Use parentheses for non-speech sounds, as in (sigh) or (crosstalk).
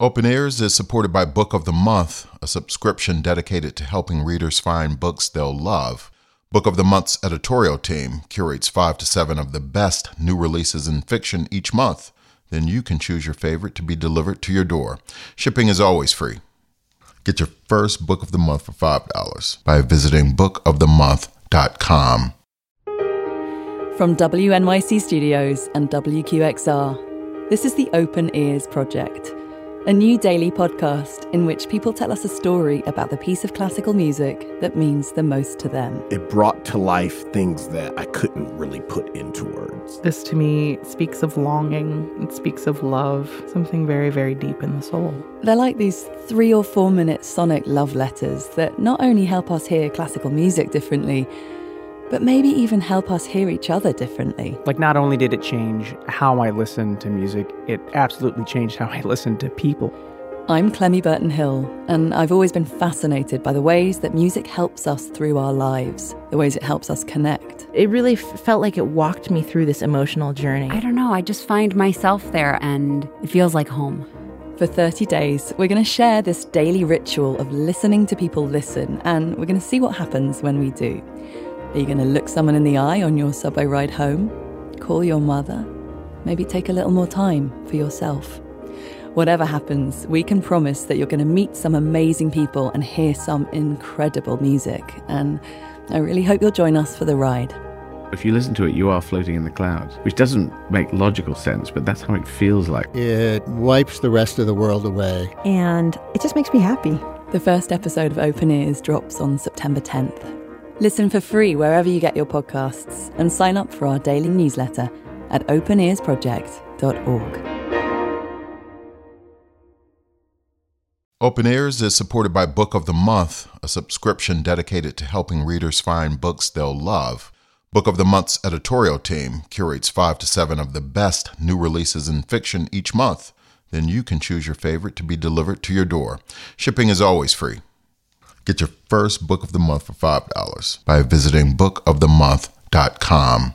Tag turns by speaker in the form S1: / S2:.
S1: Open Ears is supported by Book of the Month, a subscription dedicated to helping readers find books they'll love. Book of the Month's editorial team curates five to seven of the best new releases in fiction each month. Then you can choose your favorite to be delivered to your door. Shipping is always free. Get your first book of the month for $5 by visiting bookofthemonth.com.
S2: From WNYC Studios and WQXR, this is the Open Ears Project, a new daily podcast in which people tell us a story about the piece of classical music that means the most to them.
S3: It brought to life things that I couldn't really put into words.
S4: This to me speaks of longing, it speaks of love, something very, very deep in the soul.
S2: They're like these three or four minute sonic love letters that not only help us hear classical music differently, but maybe even help us hear each other differently.
S5: Like, not only did it change how I listened to music, it absolutely changed how I (laughs) listened to people.
S2: I'm Clemmy Burton Hill, and I've always been fascinated by the ways that music helps us through our lives, the ways it helps us connect.
S6: It really f- felt like it walked me through this emotional journey.
S7: I don't know, I just find myself there and it feels like home.
S2: For 30 days, we're going to share this daily ritual of listening to people listen, and we're going to see what happens when we do. Are you going to look someone in the eye on your subway ride home? Call your mother? Maybe take a little more time for yourself. Whatever happens, we can promise that you're going to meet some amazing people and hear some incredible music. And I really hope you'll join us for the ride.
S8: If you listen to it, you are floating in the clouds, which doesn't make logical sense, but that's how it feels like.
S9: It wipes the rest of the world away.
S10: And it just makes me happy.
S2: The first episode of Open Ears drops on September 10th. Listen for free wherever you get your podcasts and sign up for our daily newsletter at openearsproject.org.
S1: Open Ears is supported by Book of the Month, a subscription dedicated to helping readers find books they'll love. Book of the Month's editorial team curates five to seven of the best new releases in fiction each month. Then you can choose your favorite to be delivered to your door. Shipping is always free. Get your first book of the month for $5 by visiting bookofthemonth.com.